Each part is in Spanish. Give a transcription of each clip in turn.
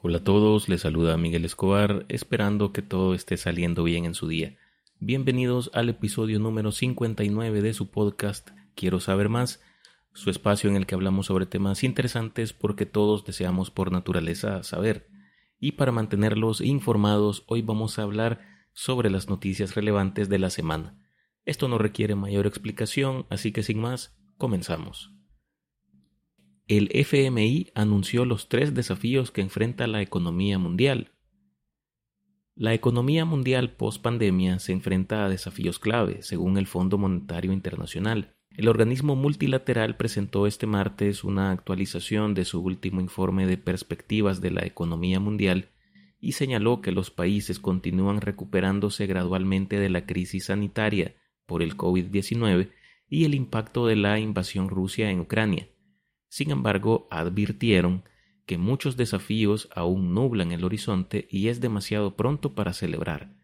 Hola a todos, les saluda Miguel Escobar, esperando que todo esté saliendo bien en su día. Bienvenidos al episodio número 59 de su podcast Quiero saber más, su espacio en el que hablamos sobre temas interesantes porque todos deseamos por naturaleza saber. Y para mantenerlos informados, hoy vamos a hablar sobre las noticias relevantes de la semana. Esto no requiere mayor explicación, así que sin más, comenzamos el FMI anunció los tres desafíos que enfrenta la economía mundial. La economía mundial post-pandemia se enfrenta a desafíos clave, según el Fondo Monetario Internacional. El organismo multilateral presentó este martes una actualización de su último informe de perspectivas de la economía mundial y señaló que los países continúan recuperándose gradualmente de la crisis sanitaria por el COVID-19 y el impacto de la invasión rusa en Ucrania. Sin embargo, advirtieron que muchos desafíos aún nublan el horizonte y es demasiado pronto para celebrar.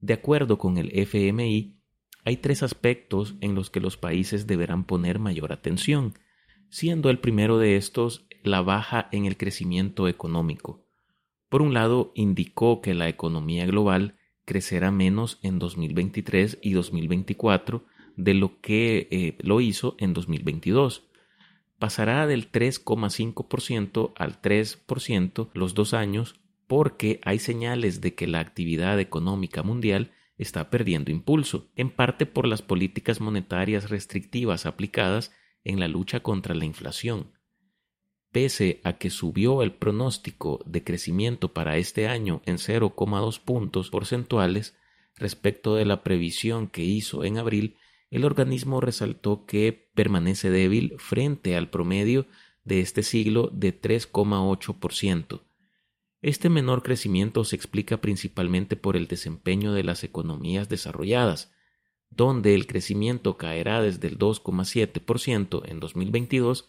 De acuerdo con el FMI, hay tres aspectos en los que los países deberán poner mayor atención, siendo el primero de estos la baja en el crecimiento económico. Por un lado, indicó que la economía global crecerá menos en 2023 y 2024 de lo que eh, lo hizo en 2022 pasará del 3,5% al 3% los dos años porque hay señales de que la actividad económica mundial está perdiendo impulso, en parte por las políticas monetarias restrictivas aplicadas en la lucha contra la inflación. Pese a que subió el pronóstico de crecimiento para este año en 0,2 puntos porcentuales respecto de la previsión que hizo en abril, el organismo resaltó que permanece débil frente al promedio de este siglo de 3,8%. Este menor crecimiento se explica principalmente por el desempeño de las economías desarrolladas, donde el crecimiento caerá desde el 2,7% en 2022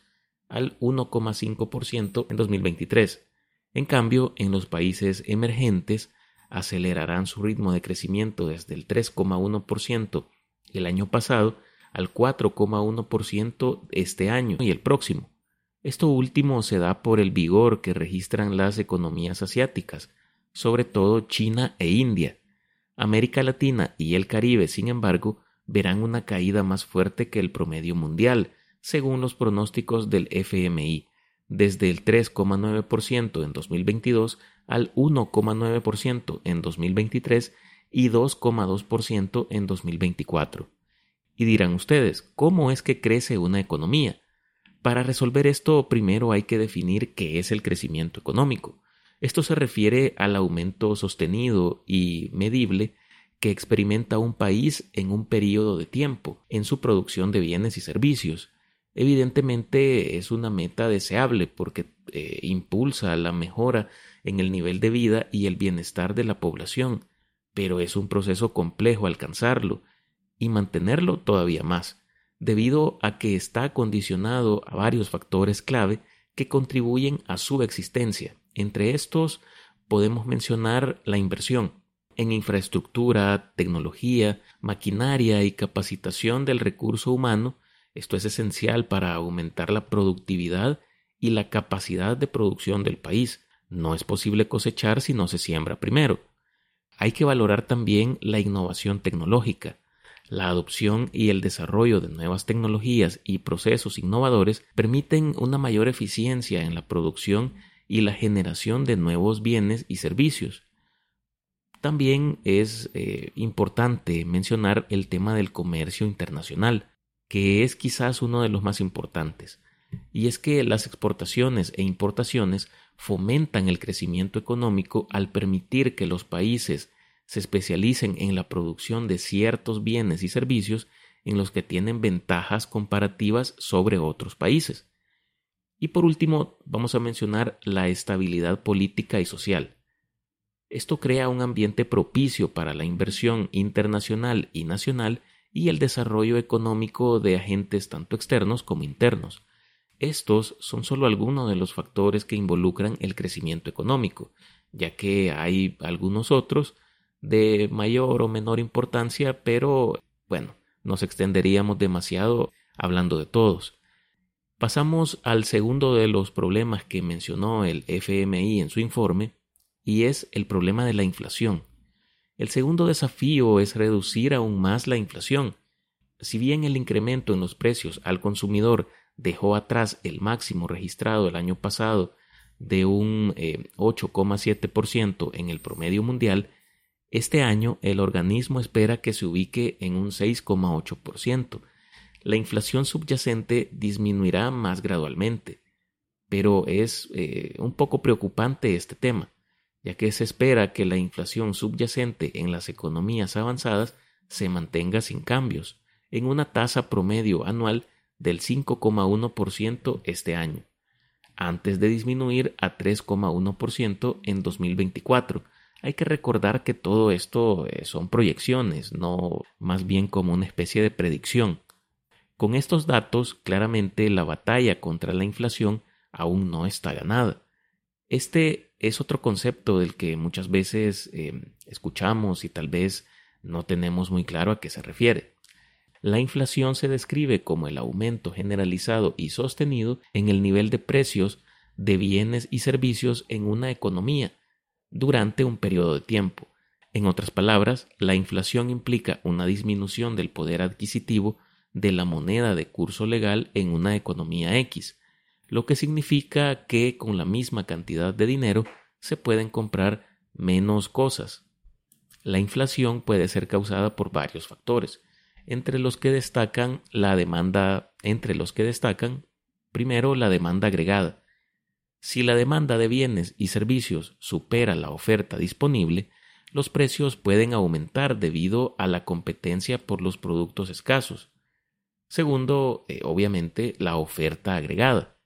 al 1,5% en 2023. En cambio, en los países emergentes acelerarán su ritmo de crecimiento desde el 3,1% el año pasado al 4,1% este año y el próximo. Esto último se da por el vigor que registran las economías asiáticas, sobre todo China e India. América Latina y el Caribe, sin embargo, verán una caída más fuerte que el promedio mundial, según los pronósticos del FMI, desde el 3,9% en 2022 al 1,9% en 2023 y 2,2% en 2024. Y dirán ustedes, ¿cómo es que crece una economía? Para resolver esto, primero hay que definir qué es el crecimiento económico. Esto se refiere al aumento sostenido y medible que experimenta un país en un periodo de tiempo en su producción de bienes y servicios. Evidentemente es una meta deseable porque eh, impulsa la mejora en el nivel de vida y el bienestar de la población pero es un proceso complejo alcanzarlo y mantenerlo todavía más, debido a que está condicionado a varios factores clave que contribuyen a su existencia. Entre estos podemos mencionar la inversión en infraestructura, tecnología, maquinaria y capacitación del recurso humano. Esto es esencial para aumentar la productividad y la capacidad de producción del país. No es posible cosechar si no se siembra primero hay que valorar también la innovación tecnológica. La adopción y el desarrollo de nuevas tecnologías y procesos innovadores permiten una mayor eficiencia en la producción y la generación de nuevos bienes y servicios. También es eh, importante mencionar el tema del comercio internacional, que es quizás uno de los más importantes. Y es que las exportaciones e importaciones fomentan el crecimiento económico al permitir que los países se especialicen en la producción de ciertos bienes y servicios en los que tienen ventajas comparativas sobre otros países. Y por último, vamos a mencionar la estabilidad política y social. Esto crea un ambiente propicio para la inversión internacional y nacional y el desarrollo económico de agentes tanto externos como internos. Estos son solo algunos de los factores que involucran el crecimiento económico, ya que hay algunos otros de mayor o menor importancia, pero bueno, nos extenderíamos demasiado hablando de todos. Pasamos al segundo de los problemas que mencionó el FMI en su informe, y es el problema de la inflación. El segundo desafío es reducir aún más la inflación. Si bien el incremento en los precios al consumidor dejó atrás el máximo registrado el año pasado de un 8,7% eh, en el promedio mundial, este año el organismo espera que se ubique en un 6,8%. La inflación subyacente disminuirá más gradualmente, pero es eh, un poco preocupante este tema, ya que se espera que la inflación subyacente en las economías avanzadas se mantenga sin cambios, en una tasa promedio anual del 5,1% este año, antes de disminuir a 3,1% en 2024. Hay que recordar que todo esto eh, son proyecciones, no más bien como una especie de predicción. Con estos datos, claramente la batalla contra la inflación aún no está ganada. Este es otro concepto del que muchas veces eh, escuchamos y tal vez no tenemos muy claro a qué se refiere. La inflación se describe como el aumento generalizado y sostenido en el nivel de precios de bienes y servicios en una economía durante un periodo de tiempo. En otras palabras, la inflación implica una disminución del poder adquisitivo de la moneda de curso legal en una economía X, lo que significa que con la misma cantidad de dinero se pueden comprar menos cosas. La inflación puede ser causada por varios factores, entre los que destacan la demanda, entre los que destacan, primero, la demanda agregada. Si la demanda de bienes y servicios supera la oferta disponible, los precios pueden aumentar debido a la competencia por los productos escasos. Segundo, eh, obviamente, la oferta agregada.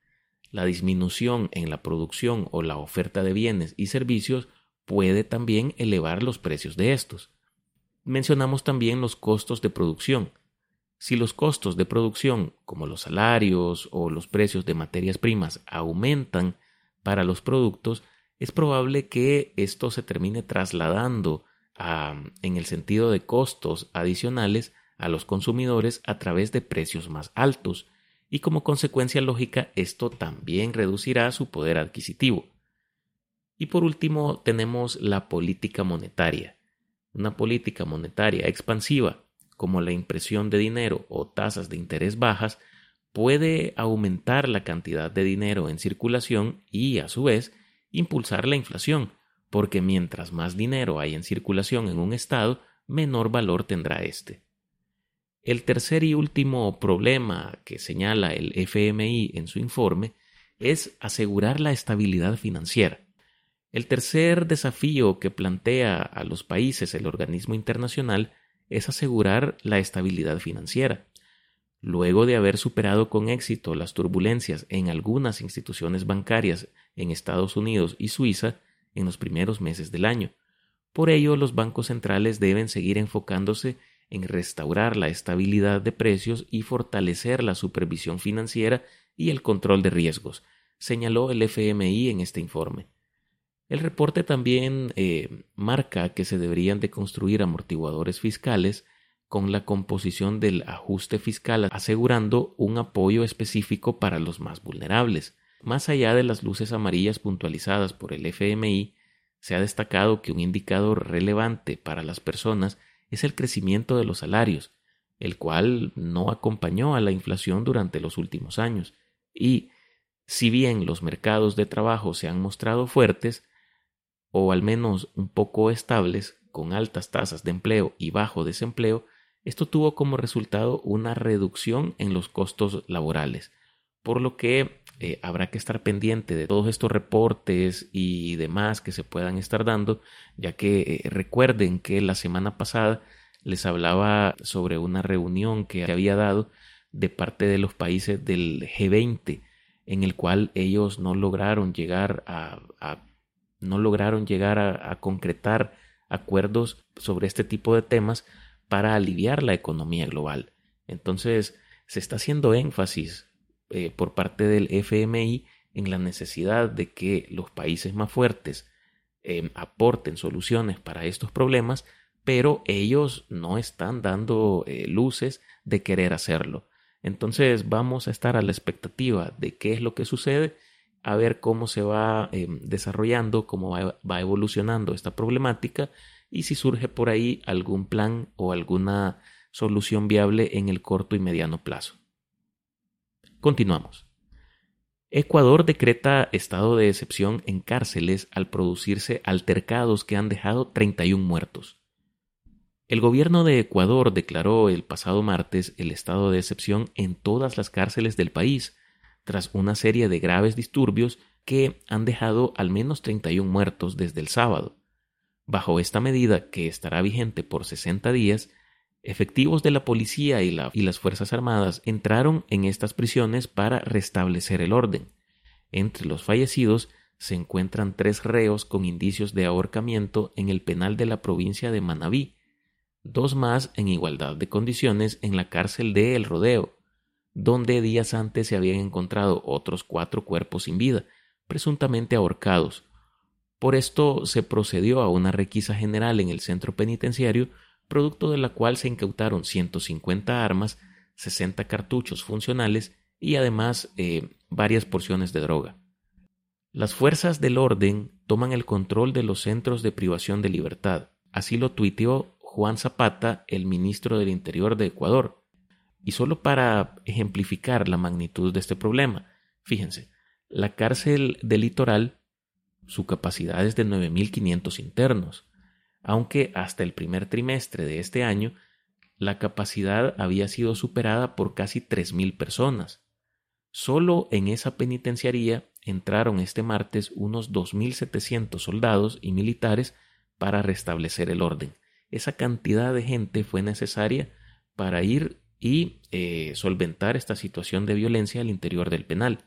La disminución en la producción o la oferta de bienes y servicios puede también elevar los precios de estos mencionamos también los costos de producción. Si los costos de producción, como los salarios o los precios de materias primas, aumentan para los productos, es probable que esto se termine trasladando en el sentido de costos adicionales a los consumidores a través de precios más altos, y como consecuencia lógica esto también reducirá su poder adquisitivo. Y por último tenemos la política monetaria. Una política monetaria expansiva, como la impresión de dinero o tasas de interés bajas, puede aumentar la cantidad de dinero en circulación y, a su vez, impulsar la inflación, porque mientras más dinero hay en circulación en un estado, menor valor tendrá éste. El tercer y último problema que señala el FMI en su informe es asegurar la estabilidad financiera. El tercer desafío que plantea a los países el organismo internacional es asegurar la estabilidad financiera. Luego de haber superado con éxito las turbulencias en algunas instituciones bancarias en Estados Unidos y Suiza en los primeros meses del año. Por ello, los bancos centrales deben seguir enfocándose en restaurar la estabilidad de precios y fortalecer la supervisión financiera y el control de riesgos, señaló el FMI en este informe. El reporte también eh, marca que se deberían de construir amortiguadores fiscales con la composición del ajuste fiscal asegurando un apoyo específico para los más vulnerables. Más allá de las luces amarillas puntualizadas por el FMI, se ha destacado que un indicador relevante para las personas es el crecimiento de los salarios, el cual no acompañó a la inflación durante los últimos años. Y, si bien los mercados de trabajo se han mostrado fuertes, o al menos un poco estables, con altas tasas de empleo y bajo desempleo, esto tuvo como resultado una reducción en los costos laborales, por lo que eh, habrá que estar pendiente de todos estos reportes y demás que se puedan estar dando, ya que eh, recuerden que la semana pasada les hablaba sobre una reunión que había dado de parte de los países del G20, en el cual ellos no lograron llegar a no lograron llegar a, concretar acuerdos sobre este tipo de temas para aliviar la economía global. Entonces, se está haciendo énfasis eh, por parte del FMI en la necesidad de que los países más fuertes em, aporten soluciones para estos problemas, pero ellos no están dando eh, luces de querer hacerlo. Entonces vamos a estar a la expectativa de qué es lo que sucede, a ver cómo se va eh, desarrollando, cómo va, evolucionando esta problemática y si surge por ahí algún plan o alguna solución viable en el corto y mediano plazo. Continuamos. Ecuador decreta estado de excepción en cárceles al producirse altercados que han dejado 31 muertos. El gobierno de Ecuador declaró el pasado martes el estado de excepción en todas las cárceles del país, tras una serie de graves disturbios que han dejado al menos 31 muertos desde el sábado. Bajo esta medida, que estará vigente por 60 días, efectivos de la policía y, y, las Fuerzas Armadas entraron en estas prisiones para restablecer el orden. Entre los fallecidos se encuentran tres reos con indicios de ahorcamiento en el penal de la provincia de Manabí, dos más en igualdad de condiciones en la cárcel de El Rodeo, donde días antes se habían encontrado otros cuatro cuerpos sin vida, presuntamente ahorcados. Por esto se procedió a una requisa general en el centro penitenciario, producto de la cual se incautaron 150 armas, 60 cartuchos funcionales y además eh, varias porciones de droga. Las fuerzas del orden toman el control de los centros de privación de libertad. Así lo tuiteó Juan Zapata, el ministro del Interior de Ecuador. Y solo para ejemplificar la magnitud de este problema, fíjense, la cárcel del litoral, su capacidad es de 9.500 internos, aunque hasta el primer trimestre de este año la capacidad había sido superada por casi 3.000 personas. Solo en esa penitenciaría entraron este martes unos 2.700 soldados y militares para restablecer el orden esa cantidad de gente fue necesaria para ir y eh, solventar esta situación de violencia al interior del penal.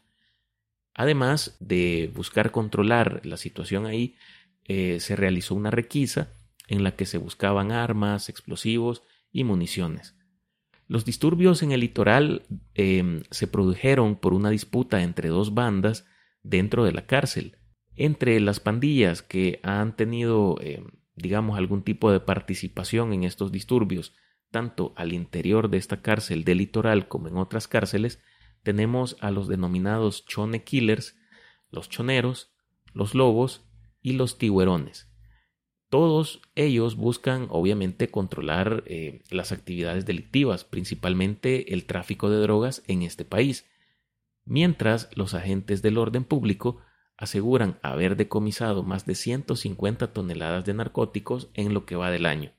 Además de buscar controlar la situación ahí, eh, se realizó una requisa en la que se buscaban armas, explosivos y municiones. Los disturbios en el litoral em, se produjeron por una disputa entre dos bandas dentro de la cárcel. Entre las pandillas que han tenido em, digamos, algún tipo de participación en estos disturbios, tanto al interior de esta cárcel del litoral como en otras cárceles, tenemos a los denominados chone killers, los choneros, los lobos y los tiguerones. Todos ellos buscan obviamente controlar eh, las actividades delictivas, principalmente el tráfico de drogas en este país, mientras los agentes del orden público aseguran haber decomisado más de 150 toneladas de narcóticos en lo que va del año.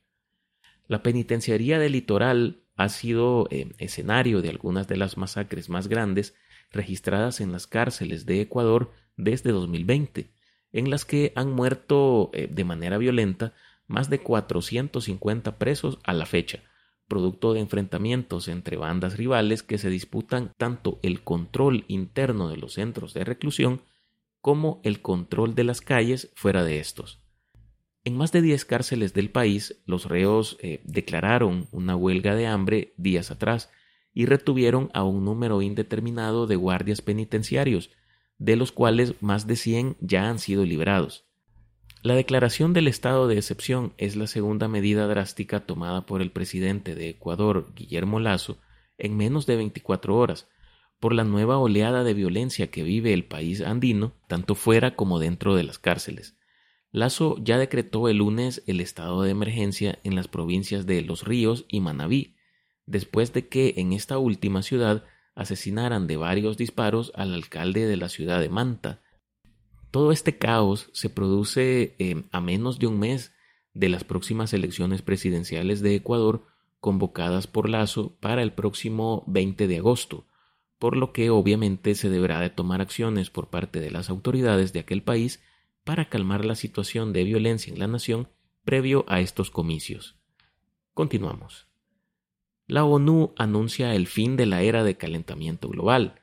La penitenciaría del litoral ha sido eh, escenario de algunas de las masacres más grandes registradas en las cárceles de Ecuador desde 2020, en las que han muerto eh, de manera violenta más de 450 presos a la fecha, producto de enfrentamientos entre bandas rivales que se disputan tanto el control interno de los centros de reclusión como el control de las calles fuera de estos. En más de 10 cárceles del país, los reos eh, declararon una huelga de hambre días atrás y retuvieron a un número indeterminado de guardias penitenciarios, de los cuales más de 100 ya han sido liberados. La declaración del estado de excepción es la segunda medida drástica tomada por el presidente de Ecuador, Guillermo Lazo, en menos de 24 horas, por la nueva oleada de violencia que vive el país andino, tanto fuera como dentro de las cárceles. Lazo ya decretó el lunes el estado de emergencia en las provincias de Los Ríos y Manabí, después de que en esta última ciudad asesinaran de varios disparos al alcalde de la ciudad de Manta. Todo este caos se produce eh, a menos de un mes de las próximas elecciones presidenciales de Ecuador convocadas por Lazo para el próximo 20 de agosto, por lo que obviamente se deberá de tomar acciones por parte de las autoridades de aquel país para calmar la situación de violencia en la nación previo a estos comicios. Continuamos. La ONU anuncia el fin de la era de calentamiento global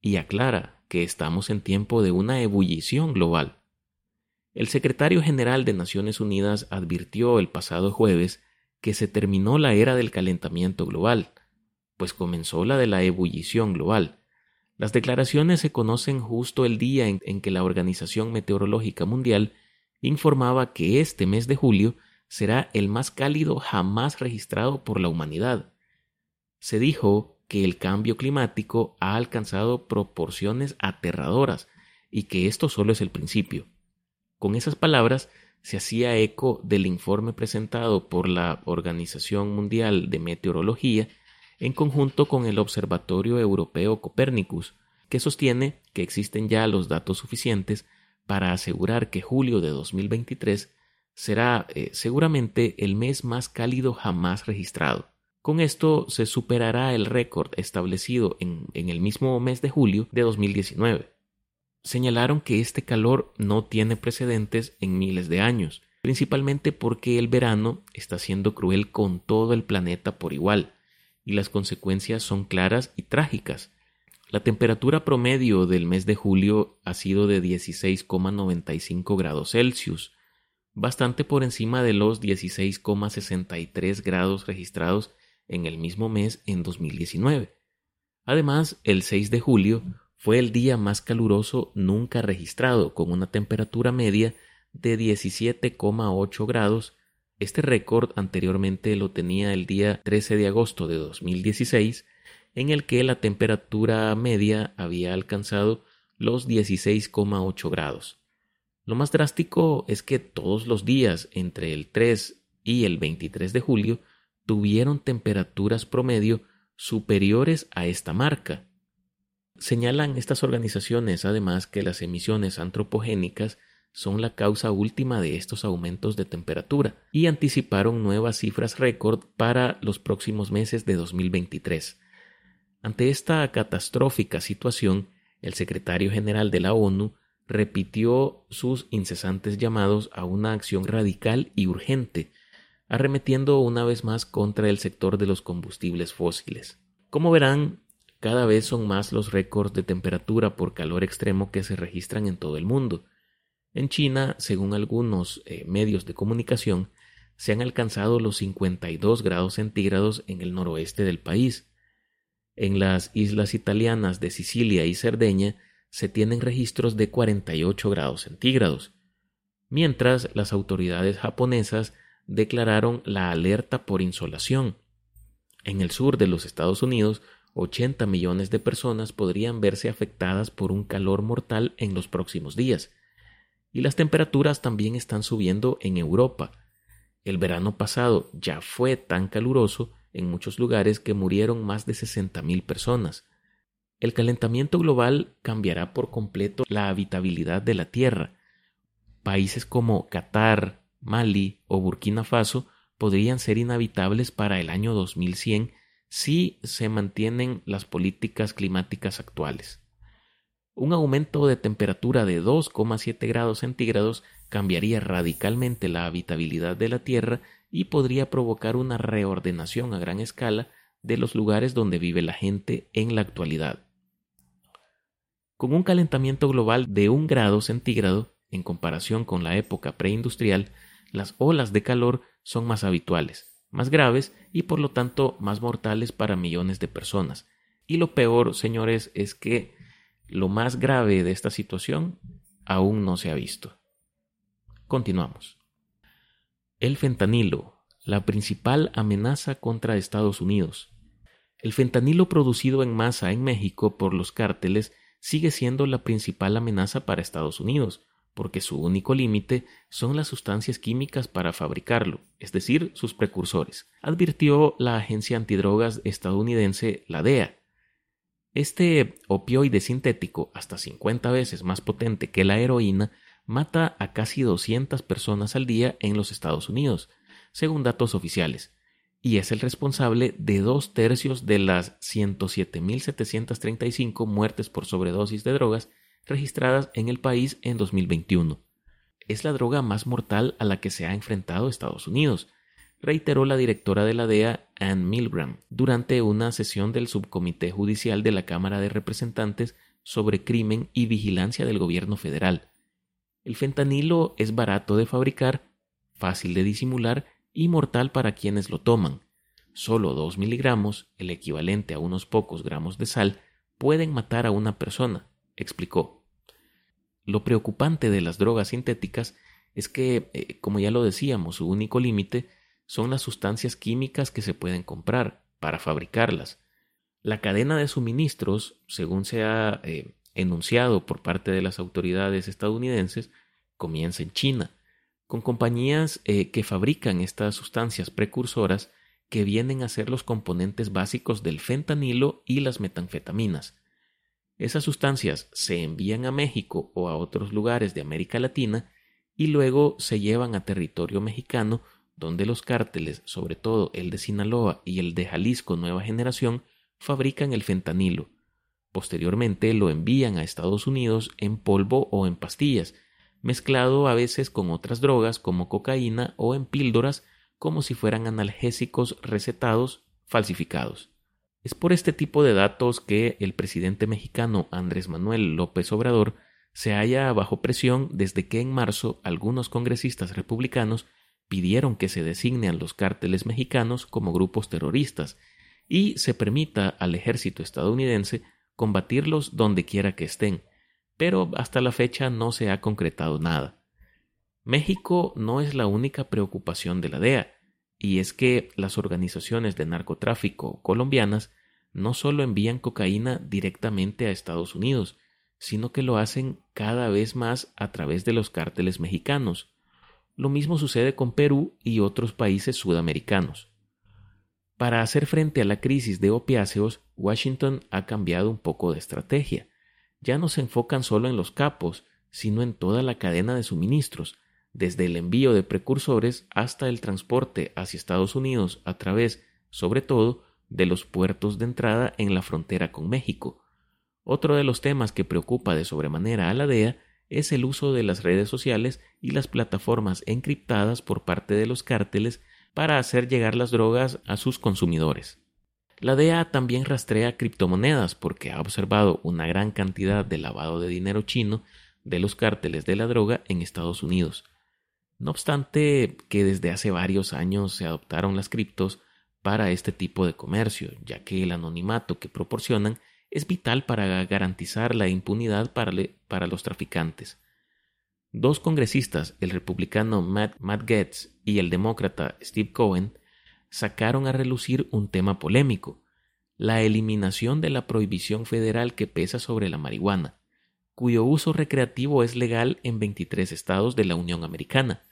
y aclara que estamos en tiempo de una ebullición global. El secretario general de Naciones Unidas advirtió el pasado jueves que se terminó la era del calentamiento global pues comenzó la de la ebullición global. Las declaraciones se conocen justo el día en, que la Organización Meteorológica Mundial informaba que este mes de julio será el más cálido jamás registrado por la humanidad. Se dijo que el cambio climático ha alcanzado proporciones aterradoras y que esto solo es el principio. Con esas palabras se hacía eco del informe presentado por la Organización Mundial de Meteorología en conjunto con el Observatorio Europeo Copernicus, que sostiene que existen ya los datos suficientes para asegurar que julio de 2023 será eh, seguramente el mes más cálido jamás registrado. Con esto se superará el récord establecido en, en el mismo mes de julio de 2019. Señalaron que este calor no tiene precedentes en miles de años, principalmente porque el verano está siendo cruel con todo el planeta por igual, y las consecuencias son claras y trágicas. La temperatura promedio del mes de julio ha sido de 16,95 grados Celsius, bastante por encima de los 16,63 grados registrados en el mismo mes en 2019. Además, el 6 de julio fue el día más caluroso nunca registrado, con una temperatura media de 17,8 grados. Este récord anteriormente lo tenía el día 13 de agosto de 2016, en el que la temperatura media había alcanzado los 16,8 grados. Lo más drástico es que todos los días entre el 3 y el 23 de julio tuvieron temperaturas promedio superiores a esta marca. Señalan estas organizaciones además que las emisiones antropogénicas son la causa última de estos aumentos de temperatura y anticiparon nuevas cifras récord para los próximos meses de 2023. Ante esta catastrófica situación, el secretario general de la ONU repitió sus incesantes llamados a una acción radical y urgente arremetiendo una vez más contra el sector de los combustibles fósiles. Como verán, cada vez son más los récords de temperatura por calor extremo que se registran en todo el mundo. En China, según algunos eh, medios de comunicación, se han alcanzado los 52 grados centígrados en el noroeste del país. En las islas italianas de Sicilia y Cerdeña se tienen registros de 48 grados centígrados, mientras las autoridades japonesas declararon la alerta por insolación. En el sur de los Estados Unidos, 80 millones de personas podrían verse afectadas por un calor mortal en los próximos días. Y las temperaturas también están subiendo en Europa. El verano pasado ya fue tan caluroso en muchos lugares que murieron más de 60.000 personas. El calentamiento global cambiará por completo la habitabilidad de la Tierra. Países como Qatar, Mali o Burkina Faso podrían ser inhabitables para el año 2100 si se mantienen las políticas climáticas actuales. Un aumento de temperatura de 2,7 grados centígrados cambiaría radicalmente la habitabilidad de la Tierra y podría provocar una reordenación a gran escala de los lugares donde vive la gente en la actualidad. Con un calentamiento global de un grado centígrado, en comparación con la época preindustrial, las olas de calor son más habituales, más graves y por lo tanto más mortales para millones de personas. Y lo peor, señores, es que lo más grave de esta situación aún no se ha visto. Continuamos. El fentanilo, la principal amenaza contra Estados Unidos. El fentanilo producido en masa en México por los cárteles sigue siendo la principal amenaza para Estados Unidos, porque su único límite son las sustancias químicas para fabricarlo, es decir, sus precursores, advirtió la agencia antidrogas estadounidense, la DEA. Este opioide sintético, hasta 50 veces más potente que la heroína, mata a casi 200 personas al día en los Estados Unidos, según datos oficiales, y es el responsable de dos tercios de las 107.735 muertes por sobredosis de drogas registradas en el país en 2021. Es la droga más mortal a la que se ha enfrentado Estados Unidos, reiteró la directora de la DEA, Ann Milgram, durante una sesión del Subcomité Judicial de la Cámara de Representantes sobre Crimen y Vigilancia del Gobierno Federal. El fentanilo es barato de fabricar, fácil de disimular y mortal para quienes lo toman. Solo dos miligramos, el equivalente a unos pocos gramos de sal, pueden matar a una persona, explicó. Lo preocupante de las drogas sintéticas es que, eh, como ya lo decíamos, su único límite son las sustancias químicas que se pueden comprar para fabricarlas. La cadena de suministros, según se ha eh, enunciado por parte de las autoridades estadounidenses, comienza en China, con compañías eh, que fabrican estas sustancias precursoras que vienen a ser los componentes básicos del fentanilo y las metanfetaminas. Esas sustancias se envían a México o a otros lugares de América Latina y luego se llevan a territorio mexicano donde los cárteles, sobre todo el de Sinaloa y el de Jalisco Nueva Generación, fabrican el fentanilo. Posteriormente lo envían a Estados Unidos en polvo o en pastillas, mezclado a veces con otras drogas como cocaína o en píldoras como si fueran analgésicos recetados falsificados. Es por este tipo de datos que el presidente mexicano Andrés Manuel López Obrador se halla bajo presión desde que en marzo algunos congresistas republicanos pidieron que se designen los cárteles mexicanos como grupos terroristas y se permita al ejército estadounidense combatirlos donde quiera que estén, pero hasta la fecha no se ha concretado nada. México no es la única preocupación de la DEA, y es que las organizaciones de narcotráfico colombianas no solo envían cocaína directamente a Estados Unidos, sino que lo hacen cada vez más a través de los cárteles mexicanos. Lo mismo sucede con Perú y otros países sudamericanos. Para hacer frente a la crisis de opiáceos, Washington ha cambiado un poco de estrategia. Ya no se enfocan solo en los capos, sino en toda la cadena de suministros, desde el envío de precursores hasta el transporte hacia Estados Unidos a través, sobre todo, de los puertos de entrada en la frontera con México. Otro de los temas que preocupa de sobremanera a la DEA es el uso de las redes sociales y las plataformas encriptadas por parte de los cárteles para hacer llegar las drogas a sus consumidores. La DEA también rastrea criptomonedas porque ha observado una gran cantidad de lavado de dinero chino de los cárteles de la droga en Estados Unidos, no obstante que desde hace varios años se adoptaron las criptos para este tipo de comercio, ya que el anonimato que proporcionan es vital para garantizar la impunidad para, los traficantes. Dos congresistas, el republicano Matt, Matt y el demócrata Steve Cohen, sacaron a relucir un tema polémico, la eliminación de la prohibición federal que pesa sobre la marihuana, cuyo uso recreativo es legal en 23 estados de la Unión Americana.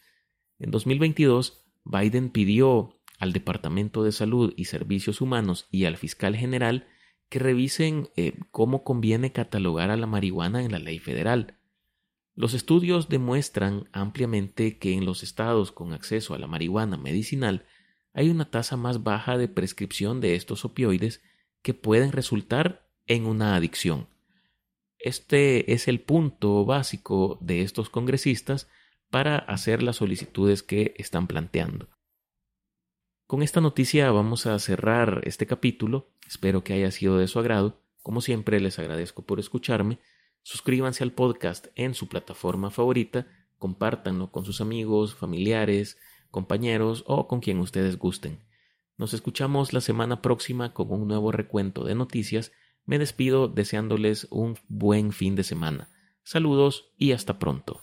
En 2022, Biden pidió al Departamento de Salud y Servicios Humanos y al fiscal general que revisen eh, cómo conviene catalogar a la marihuana en la ley federal. Los estudios demuestran ampliamente que en los estados con acceso a la marihuana medicinal hay una tasa más baja de prescripción de estos opioides que pueden resultar en una adicción. Este es el punto básico de estos congresistas para hacer las solicitudes que están planteando. Con esta noticia vamos a cerrar este capítulo. Espero que haya sido de su agrado. Como siempre, les agradezco por escucharme. Suscríbanse al podcast en su plataforma favorita, compártanlo con sus amigos, familiares, compañeros o con quien ustedes gusten. Nos escuchamos la semana próxima con un nuevo recuento de noticias. Me despido deseándoles un buen fin de semana. Saludos y hasta pronto.